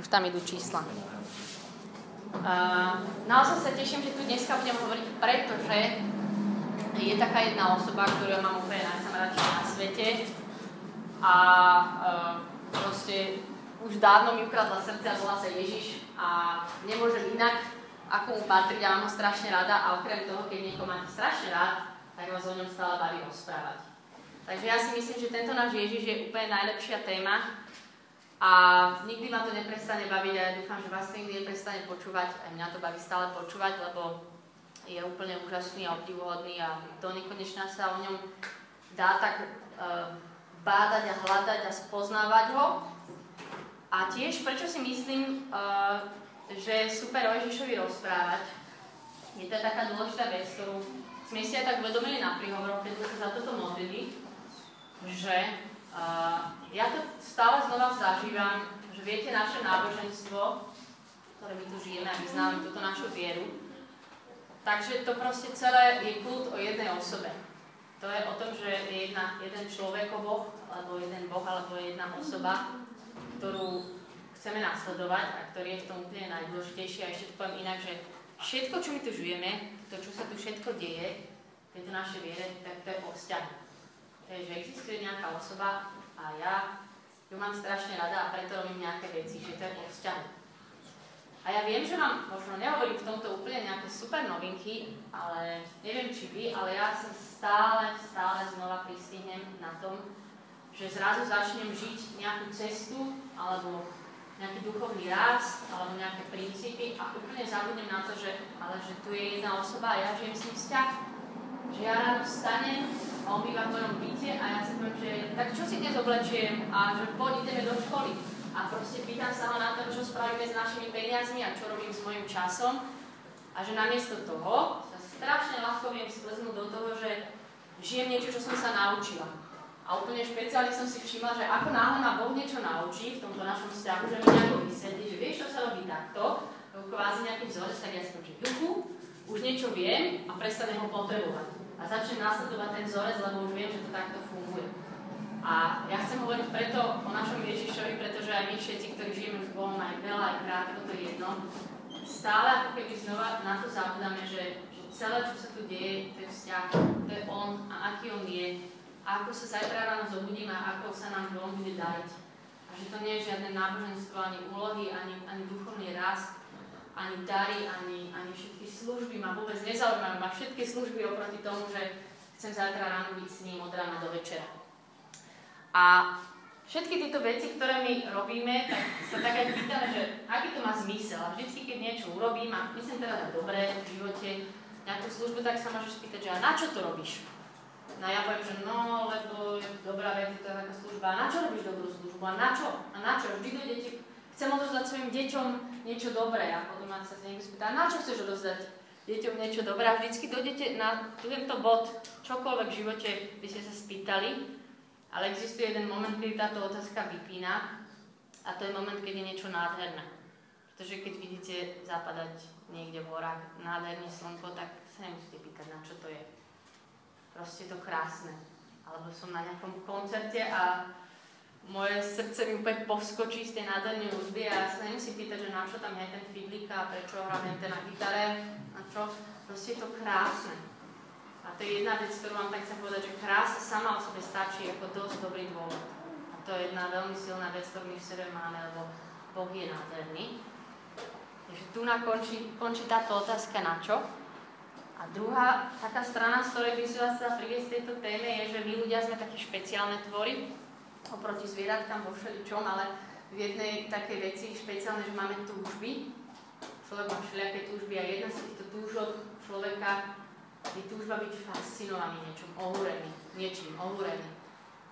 Už tam idú čísla. Uh, naozaj sa teším, že tu dneska budem hovoriť, pretože je taká jedna osoba, ktorú mám úplne najsamradšej na svete a uh, proste už dávno mi ukradla srdce a volá sa Ježiš a nemôžem inak, ako mu patriť a mám ho strašne rada a okrem toho, keď niekoho máte strašne rád, tak vás o ňom stále baví rozprávať. Takže ja si myslím, že tento náš Ježiš je úplne najlepšia téma a nikdy ma to neprestane baviť a ja dúfam, že vás to nikdy neprestane počúvať. Aj mňa to baví stále počúvať, lebo je úplne úžasný a obdivuhodný a do nekonečna sa o ňom dá tak uh, bádať a hľadať a spoznávať ho. A tiež, prečo si myslím, uh, že je super o Ježišovi rozprávať, je to taká dôležitá vec, ktorú sme si aj tak uvedomili na príhovoroch, keď sme sa za toto modlili, že ja to stále znova zažívam, že viete, naše náboženstvo, ktoré my tu žijeme a vyznávame túto našu vieru, takže to proste celé je kult o jednej osobe. To je o tom, že je jedna, jeden človekoboh, alebo jeden boh, alebo jedna osoba, ktorú chceme nasledovať a ktorý je v tom úplne najdôležitejší. A ešte to poviem inak, že všetko, čo my tu žijeme, to, čo sa tu všetko deje, v tejto našej viere, tak to je o vzťahu. Je, že existuje nejaká osoba a ja ju mám strašne rada a preto robím nejaké veci, že to je o vzťahu. A ja viem, že vám možno nehovorím v tomto úplne nejaké super novinky, ale neviem či vy, ale ja sa stále, stále znova pristihnem na tom, že zrazu začnem žiť nejakú cestu alebo nejaký duchovný rast alebo nejaké princípy a úplne zabudnem na to, že, ale že tu je jedna osoba a ja žijem s ním vzťah. Že ja ráno vstanem a on býva v mojom byte a ja si poviem, že tak čo si dnes oblečiem a že poď ideme do školy. A proste pýtam sa ho na to, čo spravíme s našimi peniazmi a čo robím s mojim časom. A že namiesto toho sa strašne ľahko viem sklznúť do toho, že žijem niečo, čo som sa naučila a úplne špeciálne som si všimla, že ako náhle ma Boh niečo naučí v tomto našom vzťahu, že mi nejako vysvetlí, že vieš, čo sa robí takto, kvázi nejaký vzorec, tak ja si že už niečo viem a prestanem ho potrebovať. A začnem následovať ten vzorec, lebo už viem, že to takto funguje. A ja chcem hovoriť preto o našom Ježišovi, pretože aj my všetci, ktorí žijeme s Bohom aj veľa, aj krátko, to je jedno, stále ako keby znova na to zabudáme, že, že celé, čo sa tu deje, to je vzťah, to je On a aký On je, a ako sa zajtra ráno zobudím a ako sa nám dom bude dať. A že to nie je žiadne náboženstvo, ani úlohy, ani, ani duchovný rast, ani dary, ani, ani všetky služby ma vôbec nezaujímajú. Ma všetky služby oproti tomu, že chcem zajtra ráno byť s ním od rána do večera. A všetky tieto veci, ktoré my robíme, tak sa tak aj pýtame, že aký to má zmysel. A vždycky, keď niečo urobím, a myslím teda dobre v živote, nejakú službu, tak sa môžeš spýtať, že a na čo to robíš? No ja poviem, že no, lebo je dobrá vec, je to taká služba. A na čo robíš dobrú službu? A na čo? A na čo? Vždy dojdete, chcem odozdať svojim deťom niečo dobré. A potom sa niekto spýta, na čo chceš odozdať deťom niečo dobré? A vždycky dojdete na tento bod, čokoľvek v živote by ste sa spýtali, ale existuje jeden moment, kedy táto otázka vypína a to je moment, keď je niečo nádherné. Pretože keď vidíte zapadať niekde v horách nádherné slnko, tak sa nemusíte pýtať, na čo to je proste to krásne. Alebo som na nejakom koncerte a moje srdce mi úplne povskočí z tej nádhernej hudby a ja sa nemusím pýtať, že na čo tam je ten fidlik a prečo hráme ten na gitare, na čo. Proste je to krásne. A to je jedna vec, ktorú vám tak chcem povedať, že krása sama o sebe stačí ako dosť dobrý dôvod. A to je jedna veľmi silná vec, ktorú my v sebe máme, lebo Boh je nádherný. Takže tu končí, končí táto otázka na čo. A druhá taká strana, z ktorej by som vás chcela priviesť tejto téme, je, že my ľudia sme také špeciálne tvory, oproti zvieratkám vo všeličom, ale v jednej takej veci špeciálne, že máme túžby. Človek má všelijaké túžby a jedna z týchto túžob človeka je túžba byť fascinovaný niečom, ohúrený, niečím, ohúrený.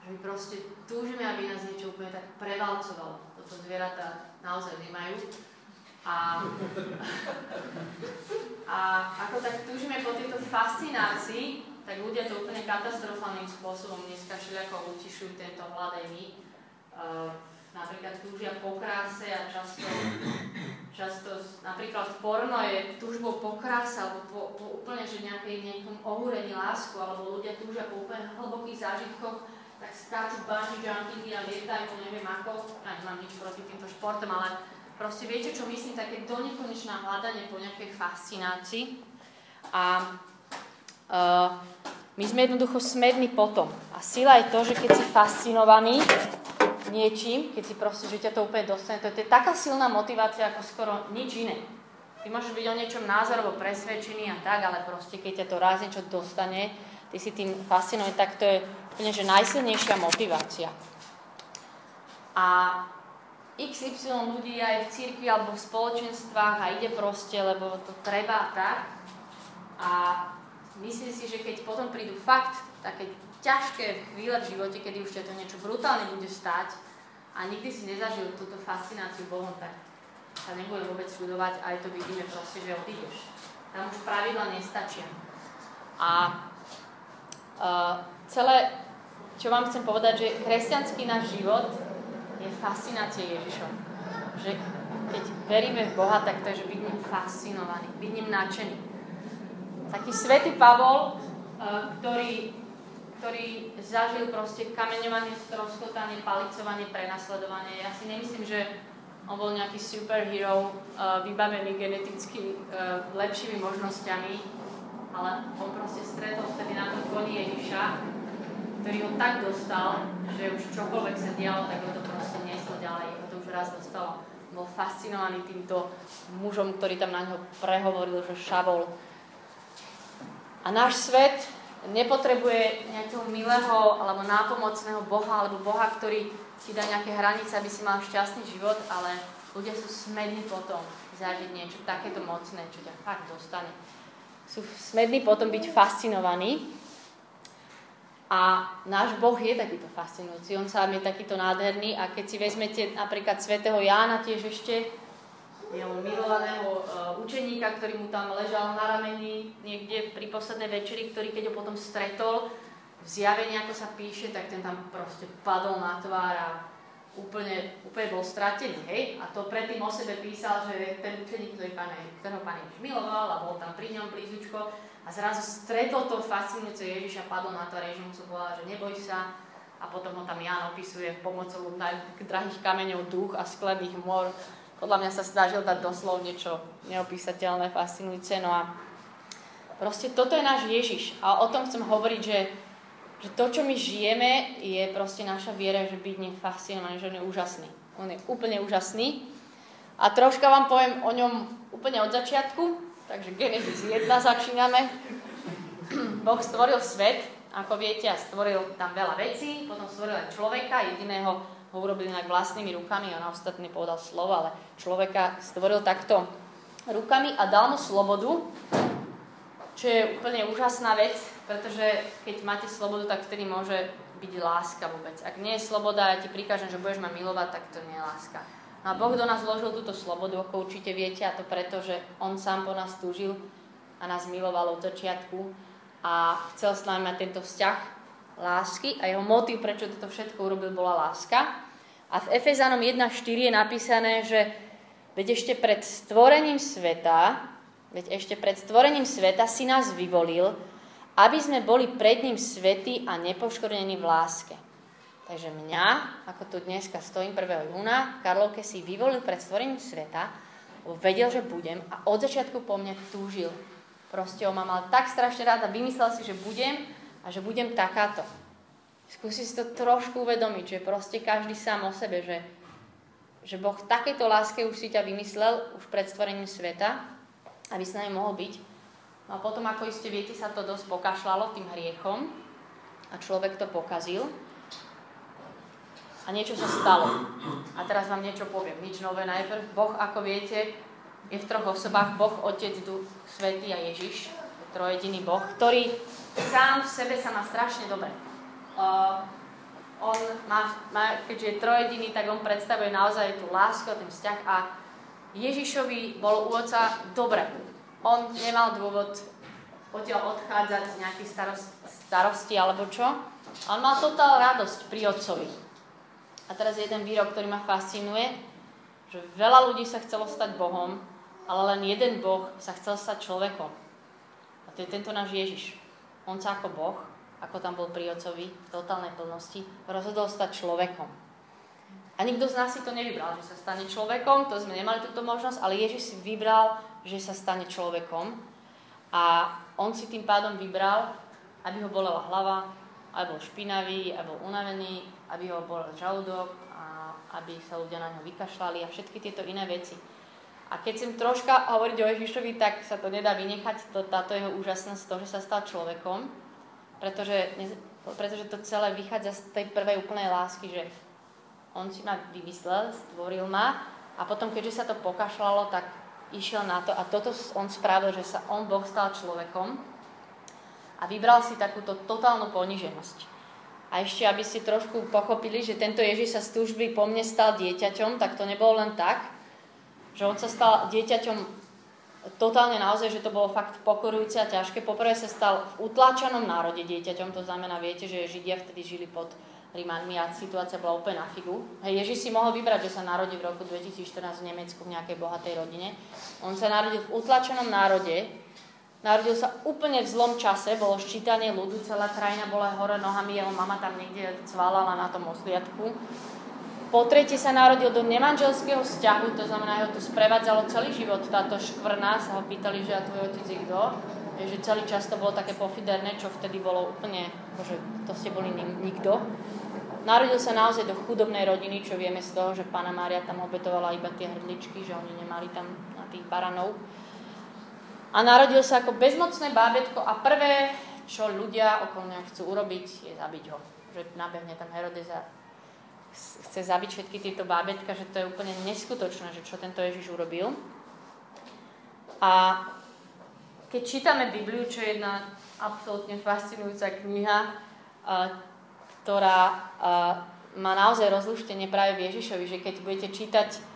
Že my proste túžime, aby nás niečo úplne tak prevalcovalo. Toto zvieratá naozaj nemajú a, a ako tak túžime po tejto fascinácii, tak ľudia to úplne katastrofálnym spôsobom dneska všelijako utišujú tento hlad aj my. Uh, napríklad túžia po kráse a často, často napríklad porno je túžbou po kráse alebo po, po úplne, že nejakej nejakom ohúrení lásku, alebo ľudia túžia po úplne hlbokých zážitkoch tak skáču bungee jumpingy a lietajú, neviem ako, ja nemám nič proti týmto športom, ale proste viete, čo myslím, také donekonečná hľadanie po nejakej fascinácii. A my sme jednoducho smední potom. A sila je to, že keď si fascinovaný niečím, keď si proste, že ťa to úplne dostane, to je, to je taká silná motivácia ako skoro nič iné. Ty môžeš byť o niečom názorovo presvedčený a tak, ale proste keď ťa to raz niečo dostane, ty si tým fascinuje, tak to je úplne, že najsilnejšia motivácia. A XY ľudí aj v cirkvi alebo v spoločenstvách a ide proste, lebo to treba tak. A myslím si, že keď potom prídu fakt také ťažké chvíle v živote, kedy už ťa to niečo brutálne bude stať a nikdy si nezažil túto fascináciu Bohom, tak sa nebude vôbec čudovať, aj to vidíme proste, že odídeš. Tam už pravidla nestačia. A uh, celé, čo vám chcem povedať, že kresťanský náš život je fascinácia Ježišom. Že keď veríme v Boha, tak to je, že byť ním fascinovaný, byť ním nadšený. Taký svätý Pavol, uh, ktorý, ktorý zažil proste kameňovanie, stroskotanie, palicovanie, prenasledovanie. Ja si nemyslím, že on bol nejaký superhero, uh, vybavený geneticky uh, lepšími možnosťami, ale on proste stretol vtedy na tom koni Ježiša, ktorý ho tak dostal, že už čokoľvek sa dialo, tak ho to proste neslo ďalej. Ho to už raz dostalo. Bol fascinovaný týmto mužom, ktorý tam na neho prehovoril, že šabol. A náš svet nepotrebuje nejakého milého alebo nápomocného Boha, alebo Boha, ktorý ti dá nejaké hranice, aby si mal šťastný život, ale ľudia sú smední potom zažiť niečo takéto mocné, čo ťa fakt dostane. Sú smední potom byť fascinovaní. A náš Boh je takýto fascinujúci, on sám je takýto nádherný a keď si vezmete napríklad svätého Jána tiež ešte, jeho milovaného uh, učeníka, ktorý mu tam ležal na rameni niekde pri poslednej večeri, ktorý keď ho potom stretol, v zjavení, ako sa píše, tak ten tam proste padol na tvár a úplne, úplne bol stratený, hej? A to predtým o sebe písal, že ten učeník, ktorý pane, ktorého pán Ježiš miloval a bol tam pri ňom blízučko a zrazu stretol to fascinujúce Ježiša, padol na tvár, Ježiš mu sa povedal, že neboj sa a potom ho tam Jan opisuje pomocou drahých kameňov duch a sklených mor. Podľa mňa sa snažil dať doslov niečo neopísateľné, fascinujúce. No a proste toto je náš Ježiš. A o tom chcem hovoriť, že že to, čo my žijeme, je proste naša viera, že byť ním fascinovaný, že on je úžasný. On je úplne úžasný. A troška vám poviem o ňom úplne od začiatku, takže Genesis 1 začíname. boh stvoril svet, ako viete, a stvoril tam veľa vecí, potom stvoril aj človeka, jediného ho urobil inak vlastnými rukami, on ostatný povedal slovo, ale človeka stvoril takto rukami a dal mu slobodu, čo je úplne úžasná vec, pretože keď máte slobodu, tak vtedy môže byť láska vôbec. Ak nie je sloboda, ja ti prikážem, že budeš ma milovať, tak to nie je láska. No a Boh do nás vložil túto slobodu, ako určite viete, a to preto, že On sám po nás túžil a nás miloval od začiatku a chcel s nami mať tento vzťah lásky a jeho motív, prečo toto všetko urobil, bola láska. A v Efezanom 1.4 je napísané, že veď ešte pred stvorením sveta, veď ešte pred stvorením sveta si nás vyvolil, aby sme boli pred ním svetí a nepoškodení v láske. Takže mňa, ako tu dneska stojím 1. júna, Karlovke si vyvolil pred stvorením sveta, lebo vedel, že budem a od začiatku po mne túžil. Proste on ma mal tak strašne rád a vymyslel si, že budem a že budem takáto. Skúsi si to trošku uvedomiť, že proste každý sám o sebe, že, že Boh v takejto láske už si ťa vymyslel už pred stvorením sveta, aby s nami mohol byť No a potom, ako iste viete, sa to dosť pokašľalo tým hriechom a človek to pokazil. A niečo sa stalo. A teraz vám niečo poviem. Nič nové najprv. Boh, ako viete, je v troch osobách. Boh, Otec, Duch, Svetý a Ježiš. Trojediný Boh, ktorý sám v sebe sa má strašne dobre. Uh, on má, má, keďže je trojediný, tak on predstavuje naozaj tú lásku a ten vzťah a Ježišovi bol u oca dobre on nemal dôvod odtiaľ odchádzať z nejakých starost, starosti alebo čo. On mal totál radosť pri otcovi. A teraz jeden výrok, ktorý ma fascinuje, že veľa ľudí sa chcelo stať Bohom, ale len jeden Boh sa chcel stať človekom. To je tento náš Ježiš. On sa ako Boh ako tam bol pri ocovi v totálnej plnosti, rozhodol stať človekom. A nikto z nás si to nevybral, že sa stane človekom, to sme nemali túto možnosť, ale Ježiš si vybral, že sa stane človekom. A on si tým pádom vybral, aby ho bolela hlava, aby bol špinavý, aby bol unavený, aby ho bol žalúdok, a aby sa ľudia na ňo vykašľali a všetky tieto iné veci. A keď chcem troška hovoriť o Ježišovi, tak sa to nedá vynechať, to, táto jeho úžasnosť, to, že sa stal človekom, pretože, pretože to celé vychádza z tej prvej úplnej lásky, že on si ma vymyslel, stvoril ma. A potom, keďže sa to pokašľalo, tak išiel na to. A toto on spravil, že sa on Boh stal človekom. A vybral si takúto totálnu poniženosť. A ešte, aby ste trošku pochopili, že tento Ježiš sa z túžby po mne stal dieťaťom, tak to nebolo len tak, že on sa stal dieťaťom totálne naozaj, že to bolo fakt pokorujúce a ťažké. Poprvé sa stal v utláčanom národe dieťaťom, to znamená, viete, že Židia vtedy žili pod Rímanmi a situácia bola úplne na figu. Hej, Ježiš si mohol vybrať, že sa narodí v roku 2014 v Nemecku v nejakej bohatej rodine. On sa narodil v utlačenom národe, narodil sa úplne v zlom čase, bolo ščítanie ľudu, celá krajina bola hore nohami, jeho mama tam niekde cvalala na tom osliadku. Po tretie sa narodil do nemanželského vzťahu, to znamená, ho to sprevádzalo celý život, táto škvrna, sa ho pýtali, že a tvoj otec je kto že celý čas to bolo také pofiderné, čo vtedy bolo úplne, že to ste boli nikto. Narodil sa naozaj do chudobnej rodiny, čo vieme z toho, že pána Mária tam obetovala iba tie hrdličky, že oni nemali tam na tých baranov. A narodil sa ako bezmocné bábetko a prvé, čo ľudia okolo neho chcú urobiť, je zabiť ho. Že nabehne tam Herodes a chce zabiť všetky tieto bábetka, že to je úplne neskutočné, že čo tento Ježiš urobil. A keď čítame Bibliu, čo je jedna absolútne fascinujúca kniha, ktorá má naozaj rozluštenie práve v Ježišovi, že keď budete čítať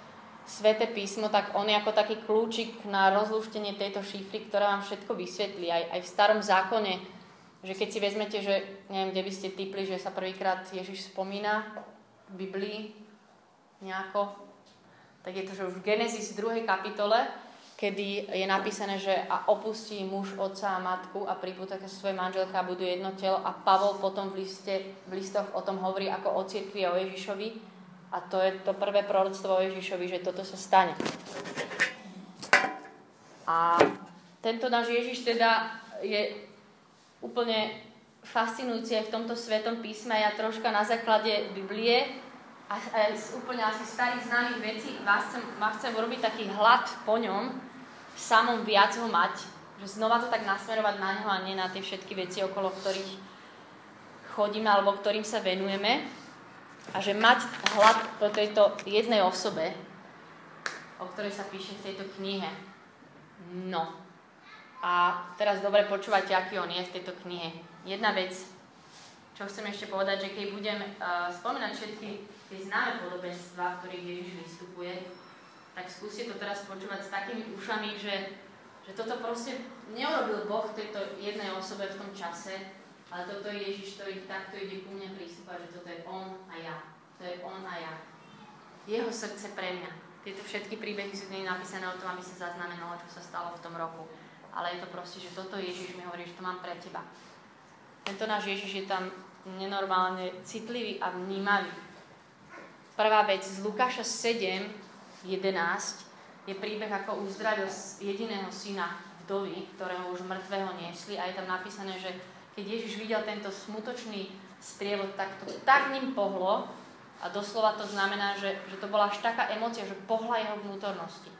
Svete písmo, tak on je ako taký kľúčik na rozluštenie tejto šifry, ktorá vám všetko vysvetlí. Aj, aj v starom zákone, že keď si vezmete, že neviem, kde by ste typli, že sa prvýkrát Ježiš spomína Biblii nejako, tak je to, že už v Genesis 2. kapitole, kedy je napísané, že a opustí muž otca a matku a pripúta ke svojej manželke a budú jedno telo a Pavol potom v, liste, v listoch o tom hovorí ako o cirkvi a o Ježišovi a to je to prvé proroctvo o Ježišovi, že toto sa stane. A tento náš Ježiš teda je úplne fascinujúci aj v tomto svetom písme. Ja troška na základe Biblie a, a z úplne asi starých známych vecí vás chcem, vás chcem urobiť taký hlad po ňom, samom viac ho mať, že znova to tak nasmerovať na neho a nie na tie všetky veci, okolo ktorých chodíme alebo ktorým sa venujeme. A že mať hlad po tejto jednej osobe, o ktorej sa píše v tejto knihe. No. A teraz dobre počúvate, aký on je v tejto knihe. Jedna vec, čo chcem ešte povedať, že keď budem uh, spomínať všetky tie známe podobenstva, v ktorých Ježiš vystupuje, tak skúste to teraz počúvať s takými ušami, že, že toto proste neurobil Boh tejto jednej osobe v tom čase, ale toto je Ježiš, ktorý takto ide ku mne prístupať, že toto je On a ja. To je On a ja. Jeho srdce pre mňa. Tieto všetky príbehy sú napísané o tom, aby sa zaznamenalo, čo sa stalo v tom roku. Ale je to proste, že toto Ježiš mi hovorí, že to mám pre teba. Tento náš Ježiš je tam nenormálne citlivý a vnímavý. Prvá vec z Lukáša 7, 11 je príbeh, ako uzdravil jediného syna vdovy, ktorého už mŕtvého niesli a je tam napísané, že keď Ježiš videl tento smutočný sprievod, tak to tak ním pohlo a doslova to znamená, že, že to bola až taká emocia, že pohla jeho vnútornosti.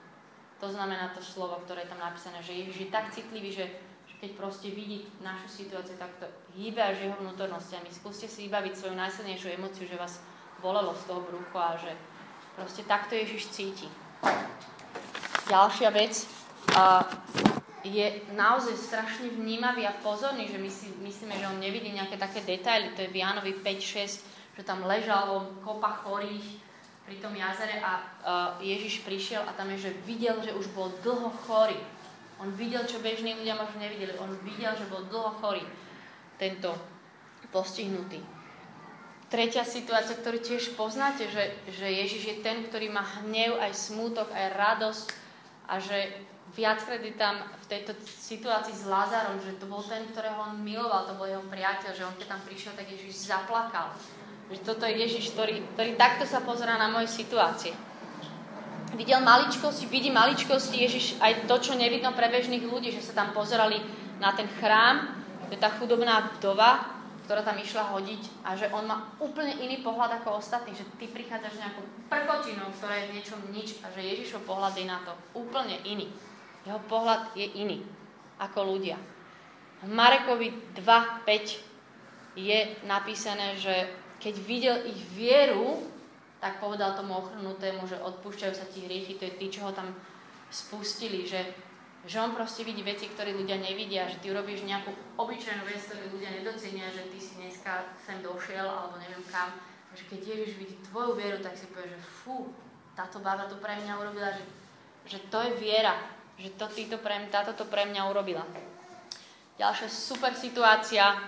To znamená to slovo, ktoré je tam napísané, že Ježiš je tak citlivý, že, že keď proste vidí našu situáciu, tak to hýbe až jeho vnútornosti. A my skúste si vybaviť svoju najsilnejšiu emociu, že vás bolelo z toho bruchu a že, Proste takto Ježiš cíti. Ďalšia vec uh, je naozaj strašne vnímavý a pozorný, že my si myslíme, že on nevidí nejaké také detaily. To je v Jánovi 5-6, že tam ležalo kopa chorých pri tom jazere a uh, Ježiš prišiel a tam je, že videl, že už bol dlho chorý. On videl, čo bežní ľudia možno nevideli. On videl, že bol dlho chorý. Tento postihnutý. Tretia situácia, ktorú tiež poznáte, že, že Ježiš je ten, ktorý má hnev, aj smútok, aj radosť a že viackrát je tam v tejto situácii s Lázarom, že to bol ten, ktorého on miloval, to bol jeho priateľ, že on keď tam prišiel, tak Ježiš zaplakal. Že toto je Ježiš, ktorý, ktorý takto sa pozerá na moje situácie. Videl maličkosti, vidí maličkosti Ježiš aj to, čo nevidno pre bežných ľudí, že sa tam pozerali na ten chrám, to je tá chudobná vdova, ktorá tam išla hodiť a že on má úplne iný pohľad ako ostatní, že ty prichádzaš nejakou prkotinou, ktorá je v niečom nič a že Ježišov pohľad je na to úplne iný. Jeho pohľad je iný ako ľudia. V Marekovi 2.5 je napísané, že keď videl ich vieru, tak povedal tomu ochrnutému, že odpúšťajú sa ti hriechy, to je tí, čo ho tam spustili, že že on proste vidí veci, ktoré ľudia nevidia, že ty urobíš nejakú obyčajnú vec, ktorú ľudia nedocenia, že ty si dneska sem došiel alebo neviem kam. že keď Ježiš vidí tvoju vieru, tak si povie, že fú, táto baba to pre mňa urobila, že, že to je viera, že to, týto pre, táto to pre mňa urobila. Ďalšia super situácia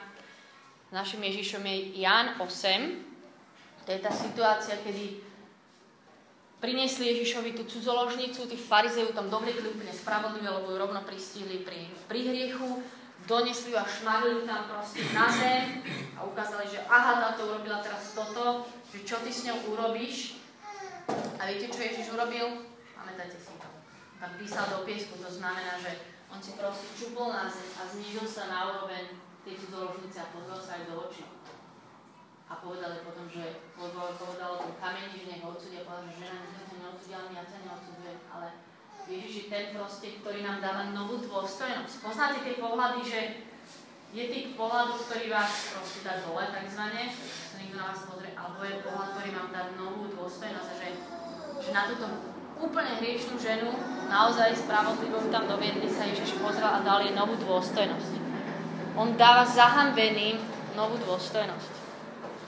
našim Ježišom je Jan 8. To je tá situácia, kedy priniesli Ježišovi tú cudzoložnicu, tí farizeju tam dovliekli úplne spravodlivé, lebo ju rovno pristihli pri, pri hriechu, donesli ju a šmarili tam proste na zem a ukázali, že aha, táto urobila teraz toto, že čo ty s ňou urobíš. A viete, čo Ježiš urobil? Pamätajte si to. Tam písal do piesku, to znamená, že on si proste čupol na zem a znížil sa na úroveň tej cudzoložnice a pozrel sa aj do očí a povedali potom, že povedalo ten kameni, že nech odsudia, povedal, že žena nech ťa neodsúdia, ale ja ťa neodsudzujem, ale Ježiš je ten proste, ktorý nám dáva novú dôstojnosť. Poznáte tie pohľady, že je tých pohľadov, ktorý vás proste dá dole, takzvané, sa niekto na vás pozrie, alebo je pohľad, ktorý vám dá novú dôstojnosť že, že na túto úplne hriešnú ženu, naozaj spravodlivou tam doviedli sa Ježiš pozrel a dal jej novú dôstojnosť. On dáva zahambeným novú dôstojnosť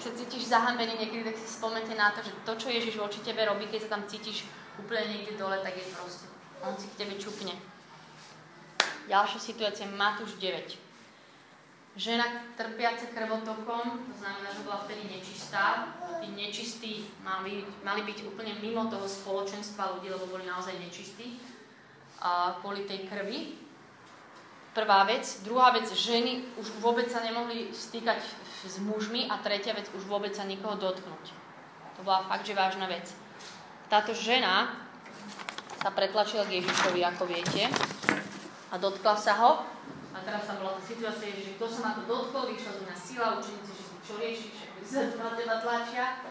sa cítiš zahambený niekedy, tak si spomente na to, že to, čo Ježiš voči tebe robí, keď sa tam cítiš úplne niekde dole, tak je proste. On si k tebe čupne. Ďalšia situácia, Matúš 9. Žena trpiaca krvotokom, to znamená, že bola vtedy nečistá. Tí nečistí mali, mali byť úplne mimo toho spoločenstva ľudí, lebo boli naozaj nečistí a kvôli tej krvi. Prvá vec. Druhá vec, ženy už vôbec sa nemohli stýkať s mužmi a tretia vec, už vôbec sa nikoho dotknúť. To bola fakt, že vážna vec. Táto žena sa pretlačila k Ježišovi, ako viete, a dotkla sa ho. A teraz sa bola tá situácia, že kto sa ma to dotkol, vyšla zo mňa sila, učeníci, že čo riešiš, že na teba tlačia.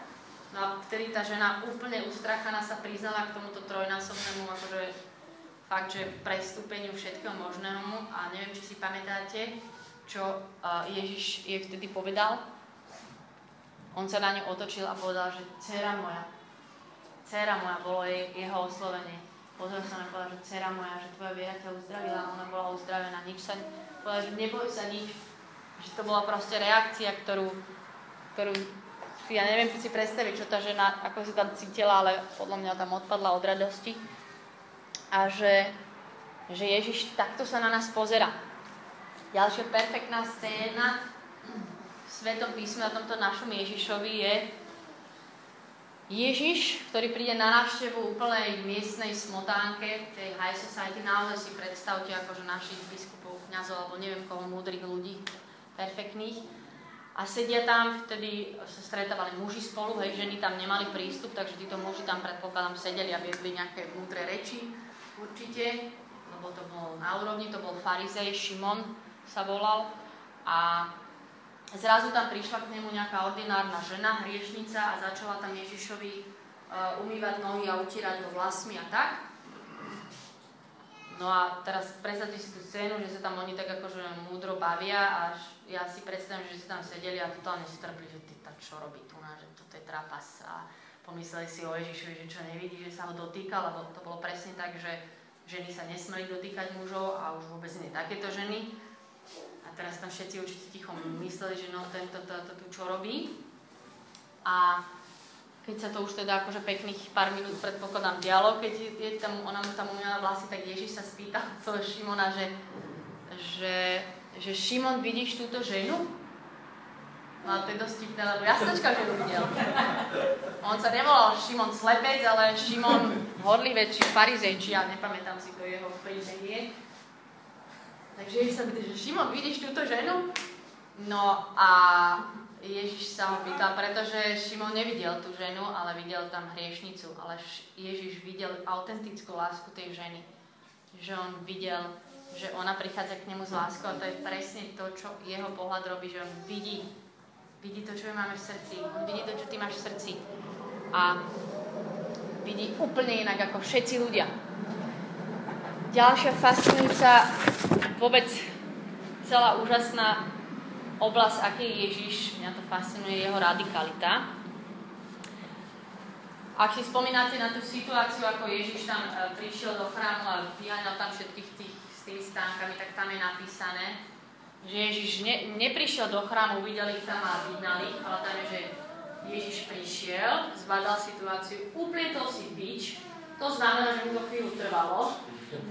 No a vtedy tá žena úplne ustrachaná sa priznala k tomuto trojnásobnému akože fakt, že prestúpeniu všetkého možného a neviem, či si pamätáte, čo Ježiš jej vtedy povedal. On sa na ňu otočil a povedal, že dcera moja, dcera moja, bolo jej, jeho oslovenie. Pozrel sa na povedal, že dcera moja, že tvoja viera ťa uzdravila, ona bola uzdravená, nič sa, povedal, že neboj sa nič, že to bola proste reakcia, ktorú, ktorú ja neviem si predstaviť, čo tá žena, ako si tam cítila, ale podľa mňa tam odpadla od radosti a že, že Ježiš takto sa na nás pozera. Ďalšia perfektná scéna v Svetom písme o tomto našom Ježišovi je Ježiš, ktorý príde na návštevu úplnej miestnej smotánke, tej high society, naozaj si predstavte akože našich biskupov, kniazov, alebo neviem koho, múdrych ľudí, perfektných. A sedia tam, vtedy sa stretávali muži spolu, hej, ženy tam nemali prístup, takže títo muži tam predpokladám sedeli a viedli nejaké múdre reči určite, lebo to bol na úrovni, to bol farizej, Šimon sa volal a zrazu tam prišla k nemu nejaká ordinárna žena, hriešnica a začala tam Ježišovi uh, umývať nohy a utírať ho vlasmi a tak. No a teraz predstavte si tú scénu, že sa tam oni tak akože múdro bavia a ja si predstavím, že si tam sedeli a totálne strpli, že ty tak čo robí tu, že toto je trapas a pomysleli si o Ježišovi, že čo nevidí, že sa ho dotýka, lebo to bolo presne tak, že ženy sa nesmeli dotýkať mužov a už vôbec nie takéto ženy. A teraz tam všetci určite ticho mysleli, že no tento to, to, to, čo robí. A keď sa to už teda akože pekných pár minút predpokladám dialo, keď je, tam, ona mu tam umiela vlasy, tak Ježiš sa spýtal toho Šimona, že, že, že Šimon, vidíš túto ženu? No to je dosť vtipné, lebo jasnočka, že ho videl. On sa nevolal Šimon Slepec, ale Šimon Horlivec, či Farizej, či ja nepamätám si to jeho príbeh je. Takže Ježiš sa pýta, že Šimon, vidíš túto ženu? No a Ježiš sa ho pýta, pretože Šimon nevidel tú ženu, ale videl tam hriešnicu. Ale Ježiš videl autentickú lásku tej ženy. Že on videl, že ona prichádza k nemu s láskou a to je presne to, čo jeho pohľad robí, že on vidí Vidí to, čo my máme v srdci. On vidí to, čo ty máš v srdci. A vidí úplne inak ako všetci ľudia. Ďalšia fascinujúca, vôbec celá úžasná oblasť, aký je Ježiš, mňa to fascinuje, jeho radikalita. Ak si spomínate na tú situáciu, ako Ježiš tam e, prišiel do chrámu a vyháňal tam všetkých tých s tými stánkami, tak tam je napísané, že Ježiš ne, neprišiel do chrámu, videli ich tam a vyhnali, ale tam je, že Ježiš prišiel, zvládal situáciu, uplietol si bič, to znamená, že mu to chvíľu trvalo,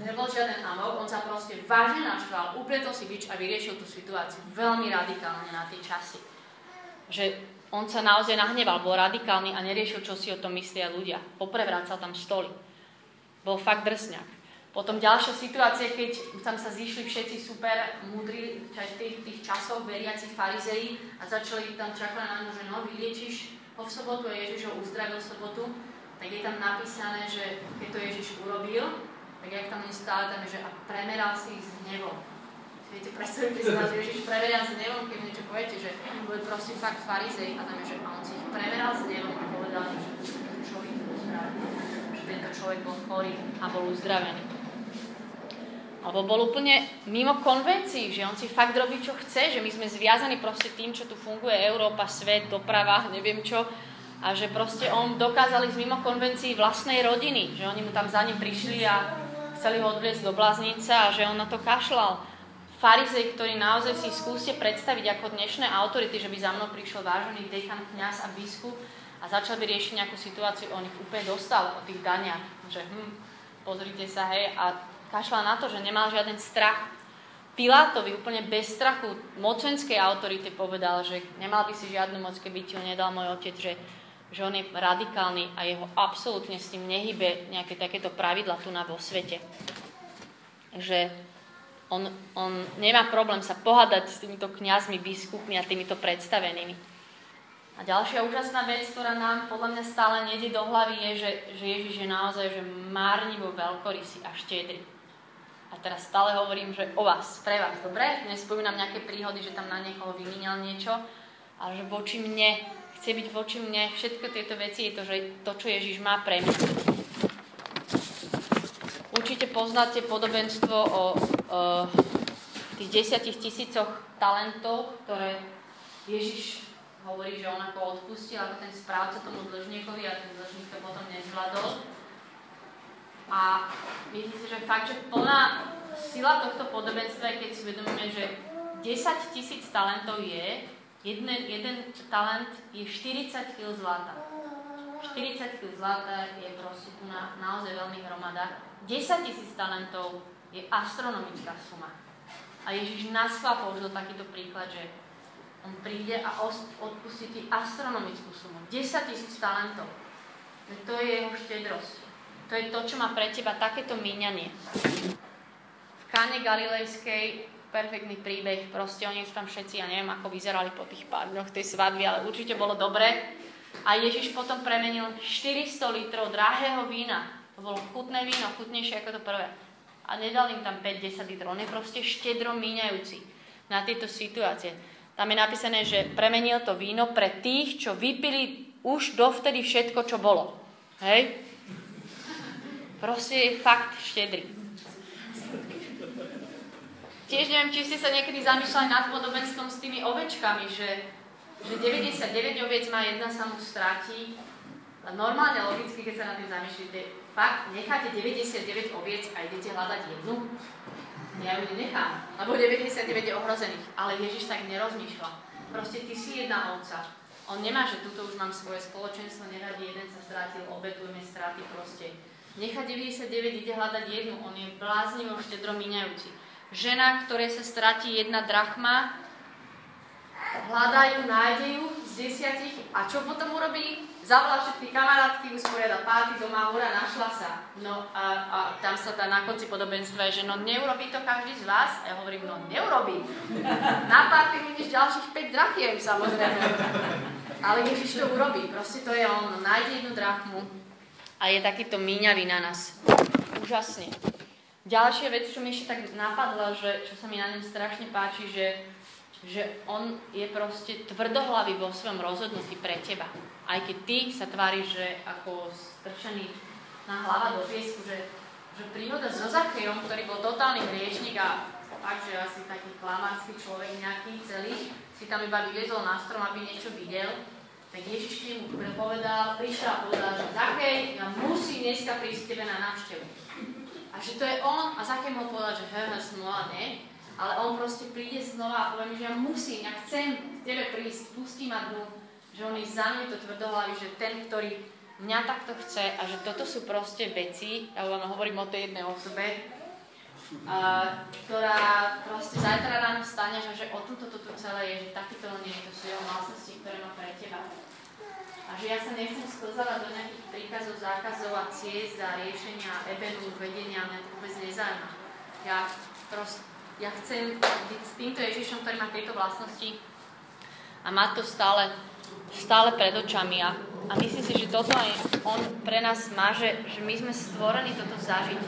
nebol žiaden amok, on sa proste vážne naštval, uplietol si bič a vyriešil tú situáciu veľmi radikálne na tie časy. Že on sa naozaj nahneval, bol radikálny a neriešil, čo si o tom myslia ľudia. Poprevrácal tam stoly. Bol fakt drsňak. Potom ďalšia situácia, keď tam sa zišli všetci super múdri v tých, tých časoch, veriaci farizei a začali tam čakať na ňu, že no, vyliečiš ho v sobotu a Ježiš ho uzdravil v sobotu, tak je tam napísané, že keď to Ježiš urobil, tak jak tam stále tam je, že a premeral si ich s hnevom. Viete, predstavujte si vás, Ježiš premeral s hnevom, keď niečo poviete, že boli prosím fakt farizei a tam je, že a on si ich premeral s hnevom a povedal, že tento človek bol. Že tento človek bol chorý a bol uzdravený. Alebo bol úplne mimo konvencií, že on si fakt robí, čo chce, že my sme zviazaní proste tým, čo tu funguje, Európa, svet, doprava, neviem čo. A že proste on dokázali z mimo konvencií vlastnej rodiny, že oni mu tam za ním prišli a chceli ho odviesť do bláznica a že on na to kašľal. Farizej, ktorý naozaj si skúste predstaviť ako dnešné autority, že by za mnou prišiel vážený dekan, kňaz a biskup a začal by riešiť nejakú situáciu, on ich úplne dostal o tých daniach, že hm, pozrite sa, hej, a kašľa na to, že nemal žiaden strach. Pilátovi úplne bez strachu mocenskej autority povedal, že nemal by si žiadnu moc, keby ti ho nedal môj otec, že, že on je radikálny a jeho absolútne s tým nehybe nejaké takéto pravidla tu na vo svete. Že on, on nemá problém sa pohádať s týmito kňazmi, biskupmi a týmito predstavenými. A ďalšia úžasná vec, ktorá nám podľa mňa stále nejde do hlavy, je, že, že Ježiš je naozaj že márnivo veľkorysý a štedrý. A teraz stále hovorím, že o vás, pre vás, dobre? Nespomínam nejaké príhody, že tam na niekoho vymínal niečo, ale že voči mne, chce byť voči mne, všetko tieto veci je to, že to, čo Ježiš má pre mňa. Určite poznáte podobenstvo o, o tých desiatich tisícoch talentov, ktoré Ježiš hovorí, že on ako odpustil, ako ten správca tomu dlžníkovi a ten dlžník to potom nezvládol a myslím si, že fakt, že plná sila tohto podobenstva je, keď si uvedomíme, že 10 tisíc talentov je, jeden, jeden talent je 40 kg zlata. 40 kg zlata je proste na, naozaj veľmi hromada. 10 tisíc talentov je astronomická suma. A Ježiš naschvál použil takýto príklad, že on príde a odpustí ti astronomickú sumu. 10 tisíc talentov. To je jeho štedrosť. To je to, čo má pre teba takéto míňanie. V Káne Galilejskej perfektný príbeh, proste oni sú tam všetci, ja neviem, ako vyzerali po tých pár dňoch tej svadby, ale určite bolo dobre. A Ježiš potom premenil 400 litrov drahého vína. To bolo chutné víno, chutnejšie ako to prvé. A nedal im tam 5-10 litrov. On je proste štedro míňajúci na tieto situácie. Tam je napísané, že premenil to víno pre tých, čo vypili už dovtedy všetko, čo bolo. Hej? Proste je fakt štedrý. Tiež neviem, či ste sa niekedy zamýšľali nad podobenstvom s tými ovečkami, že, že 99 oviec má, jedna sa mu stráti. Normálne, logicky, keď sa na tým zamýšľate, fakt necháte 99 oviec a idete hľadať jednu? Ja ju nenechám, lebo 99 je ohrozených. Ale Ježiš tak nerozmýšľa. Proste ty si jedna ovca. On nemá, že tuto už mám svoje spoločenstvo, neradi jeden sa strátil, obetujeme straty proste Nechá 99, ide hľadať jednu. On je bláznivo štedro míňajúci. Žena, ktorej sa stratí jedna drachma, hľadajú, nájdejú z desiatich a čo potom urobí? Zavolá všetky kamarátky, usporiada párty doma, hora, našla sa. No a, a tam sa tá na konci podobenstva je, že no neurobí to každý z vás. A ja hovorím, no neurobí. Na párty budeš ďalších 5 drachiem samozrejme. Ale Ježiš to urobí, proste to je on, nájde jednu drachmu a je takýto míňavý na nás. Úžasne. Ďalšia vec, čo mi ešte tak napadla, že, čo sa mi na ňom strašne páči, že že on je proste tvrdohlavý vo svojom rozhodnutí pre teba. Aj keď ty sa tváriš, že ako strčený na hlava do piesku, že, že príhoda so Zachejom, ktorý bol totálny hriešnik a fakt, že asi taký klamársky človek nejaký celý, si tam iba vyliezol na strom, aby niečo videl, tak Ježiš k nemu povedal, prišiel a povedal, že Zachej, ja musím dneska prísť k tebe na návštevu. A že to je on, a Zachej mu povedal, že hej, smola, ne? ale on proste príde znova a povie mi, že ja musím, ja chcem k tebe prísť, pustí ma dnu, že on je za mňa to tvrdohlavý, že ten, ktorý mňa takto chce a že toto sú proste veci, ja vám hovorím o tej jednej osobe, a, ktorá proste zajtra ráno vstane, že, že o tomto toto celé je, že takýto on je, to sú jeho vlastnosti, ktoré má pre teba. A že ja sa nechcem sklzávať do nejakých príkazov, zákazov a ciest a riešenia, ebenu, vedenia, mňa to vôbec nezaujíma. Ja proste ja chcem byť s týmto Ježišom, ktorý má tieto vlastnosti a má to stále, stále pred očami. A, a myslím si, že toto aj on pre nás má, že, že my sme stvorení toto zažiť.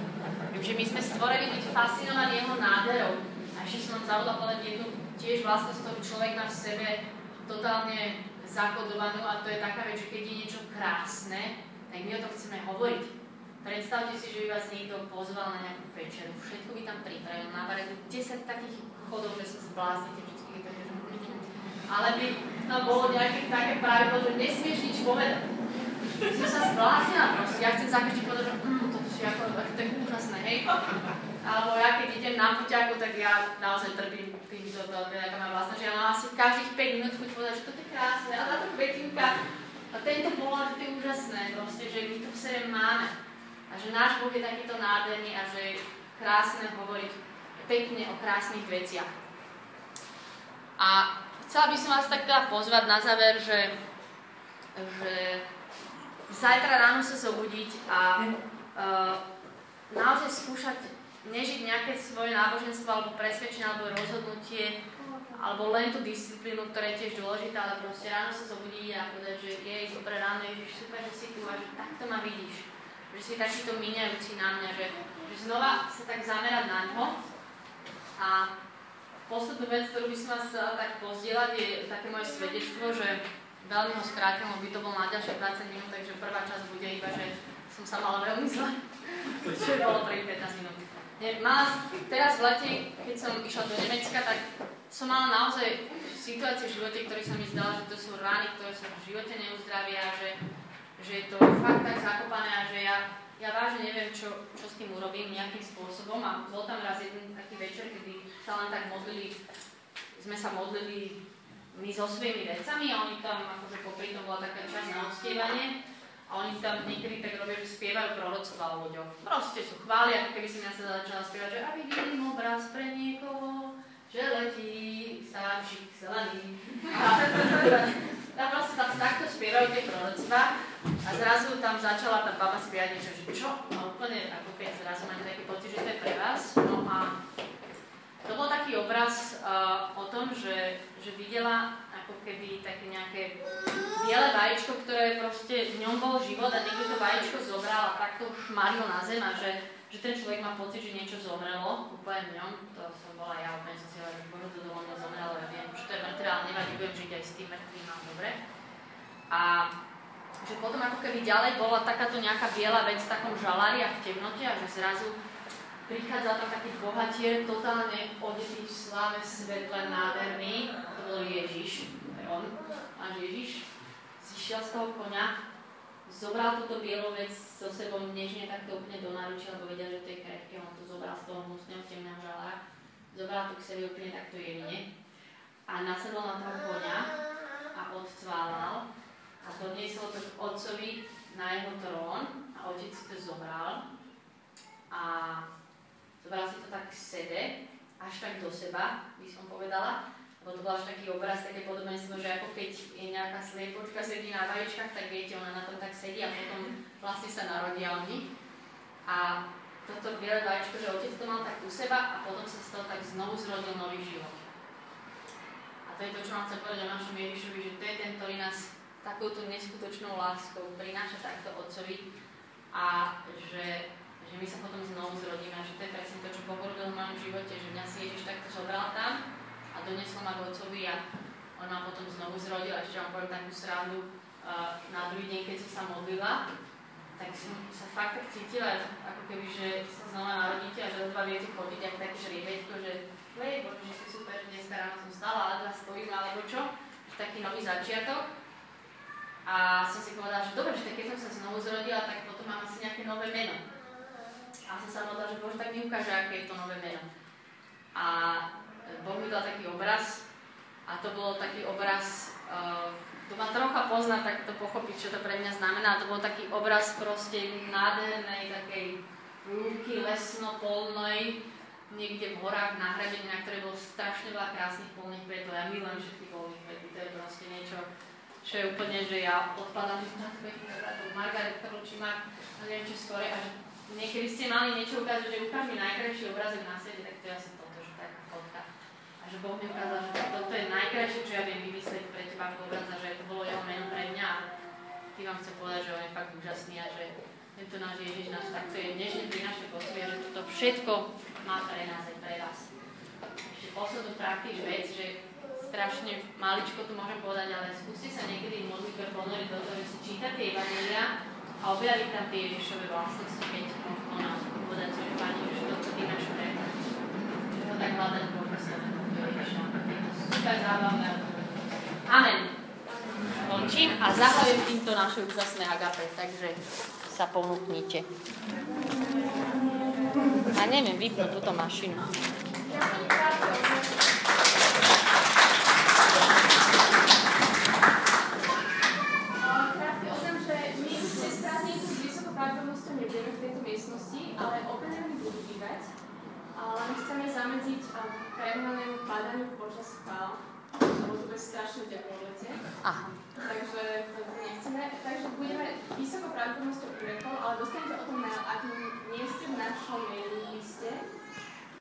Že my sme stvorení byť fascinovaní jeho nádherou. A ešte som vám zavodla povedať jednu tiež vlastnosť, ktorú človek má v sebe totálne zakodovanú a to je taká vec, že keď je niečo krásne, tak my o tom chceme hovoriť Predstavte si, že by vás niekto pozval na nejakú večeru, všetko by tam pripravil, navarili 10 takých chodov, že sa zbláznite vždy, keď to je, ale by tam bolo nejaké také pravidlo, že nesmieš nič povedať. Som sa zbláznila proste, ja chcem za povedať, že mm, toto si ako, to je úžasné, hej. Alebo ja keď idem na puťaku, tak ja naozaj trpím tým, že to je taká má vlastná, že ja mám asi každých 5 minút chuť povedať, že toto je krásne, a táto kvetinka, a tento pohľad, to je úžasné, proste, že my to v sebe máme. A že náš Boh je takýto nádherný a že je krásne hovoriť pekne o krásnych veciach. A chcela by som vás tak teda pozvať na záver, že, že zajtra ráno sa zobudiť a uh, naozaj skúšať nežiť nejaké svoje náboženstvo alebo presvedčenie alebo rozhodnutie alebo len tú disciplínu, ktorá je tiež dôležitá, ale proste ráno sa zobudiť a povedať, že jej, dobré ráno, Ježiš, super, že si tu a že takto ma vidíš že si takýto míňajúci na mňa, že, že znova sa tak zamerať na ňo. A poslednú vec, ktorú by som vás chcela tak pozdieľať, je také moje svedectvo, že veľmi ho skrátim, by to bol na ďalšie 20 minút, takže prvá časť bude iba, že som sa mala veľmi zle, čo bolo prvých 15 minút. Mala, teraz v lete, keď som išla do Nemecka, tak som mala naozaj situácie v živote, ktoré sa mi zdala, že to sú rány, ktoré sa v živote neuzdravia, že že je to fakt tak zakopané a že ja, ja vážne neviem, čo, čo s tým urobím nejakým spôsobom. A bol tam raz jeden taký večer, kedy sa len tak modlili, sme sa modlili my so svojimi vecami a oni tam, akože popri tom bola taká časť na odstievanie a oni tam niekedy tak robia, že spievajú proroctva o ľuďoch. Proste sú chváli, ako keby som ja sa začala spievať, že a vidím obraz pre niekoho, že letí sáčik zelený. A proste tam takto spievajú tie proroctva a zrazu tam začala tá baba spievať niečo, že čo? A úplne ako keď zrazu máte taký pocit, že to je pre vás. No a to bol taký obraz uh, o tom, že, že videla ako keby také nejaké biele vajíčko, ktoré proste v ňom bol život a niekto to vajíčko zobral a takto šmaril na zem a že, že ten človek má pocit, že niečo zomrelo úplne v ňom. To som bola ja, úplne som si hovorila, že bože, to doma zomrelo, ja viem, že to je mŕtve, ale nevadí, budem žiť aj s tým mŕtvým, no dobre. A že potom ako keby ďalej bola takáto nejaká biela vec v takom žalári a v temnote a že zrazu prichádza tam taký bohatier, totálne odetý v sláve, svetle, nádherný, to bol Ježiš, to je on, náš Ježiš, zišiel z toho konia, zobral túto bielú vec so sebou nežne takto úplne do náručia, lebo vedel, že to je krehké, on to zobral z toho hnusného temného žalára, zobral to k sebe úplne takto jemne a nasadol na toho konia a odcválal a doniesol to k otcovi na jeho trón a otec si to zobral a zobral si to tak k sebe, až tak do seba, by som povedala. Lebo to bol až taký obraz, také podobenstvo, že ako keď je nejaká sliepočka sedí na vajíčkach, tak viete, ona na tom tak sedí a potom vlastne sa narodia oni. A toto biele vajíčko, že otec to mal tak u seba a potom sa z toho tak znovu zrodil nový život. A to je to, čo vám chcem povedať o našom Ježišovi, že to je ten, ktorý nás takouto neskutočnou láskou prináša takto otcovi a že, že my sa potom znovu zrodíme a že to je presne to, čo Boh robil v mojom živote, že mňa si Ježiš takto zobral tam a donesol ma k otcovi a on ma potom znovu zrodil. Ešte vám poviem takú srandu, uh, na druhý deň, keď som sa modlila, tak som sa fakt tak cítila, ako keby, že sa znova narodíte a že dva viete chodiť, ako také žriebeťko, že hej, bože, že si super, že dneska ráno som stala, ale dva stojím, alebo čo, že taký nový začiatok. A som si povedala, že dobre, že keď som sa znovu zrodila, tak potom mám asi nejaké nové meno. A som sa modlila, že Bože, tak mi ukáže, aké je to nové meno. A Boh mi dal taký obraz a to bol taký obraz, uh, to ma trocha pozná, tak to pochopiť, čo to pre mňa znamená. To bol taký obraz proste nádhernej takej lúky lesno-polnej, niekde v horách na hrebení, na ktorej bolo strašne veľa krásnych polných kvetov. Ja milujem všetky polných kvety, to je proste niečo, čo je úplne, že ja odpadám na pekne, Margaret Krlčimák, a neviem čo skore, a že niekedy ste mali niečo ukázať, že ukáž mi najkrajší obrazek na svete, tak to ja som že Boh mi ukázal, že toto je najkrajšie, čo ja viem vymyslieť pre teba v obraza, že to bolo jeho meno pre mňa. Ty vám chcem povedať, že on je fakt úžasný a že tento náš Ježiš nás takto je dnešne pri našej posvie, že toto všetko má pre nás aj pre vás. Ešte poslednú praktič vec, že strašne maličko to môžem povedať, ale skúste sa niekedy modlitbe ponoriť do toho, že si čítate Evangelia a objaviť tam tie Ježišové vlastnosti, keď nám povedať, že Pane Ježiš, toto ty máš pre to tak hľadať Boha Super zábavné. Amen. Končím a zahajujem týmto naše úžasné agape, takže sa ponúknite. A neviem vypnúť túto mašinu. len chceme zamedziť eh, permanentnému padaniu počas chvál, lebo to bude strašne teplo Takže to nechceme. Takže budeme vysokou pravdepodobnosťou urekol, ale dostanete o tom mail, ak nie ste v našom mailing liste,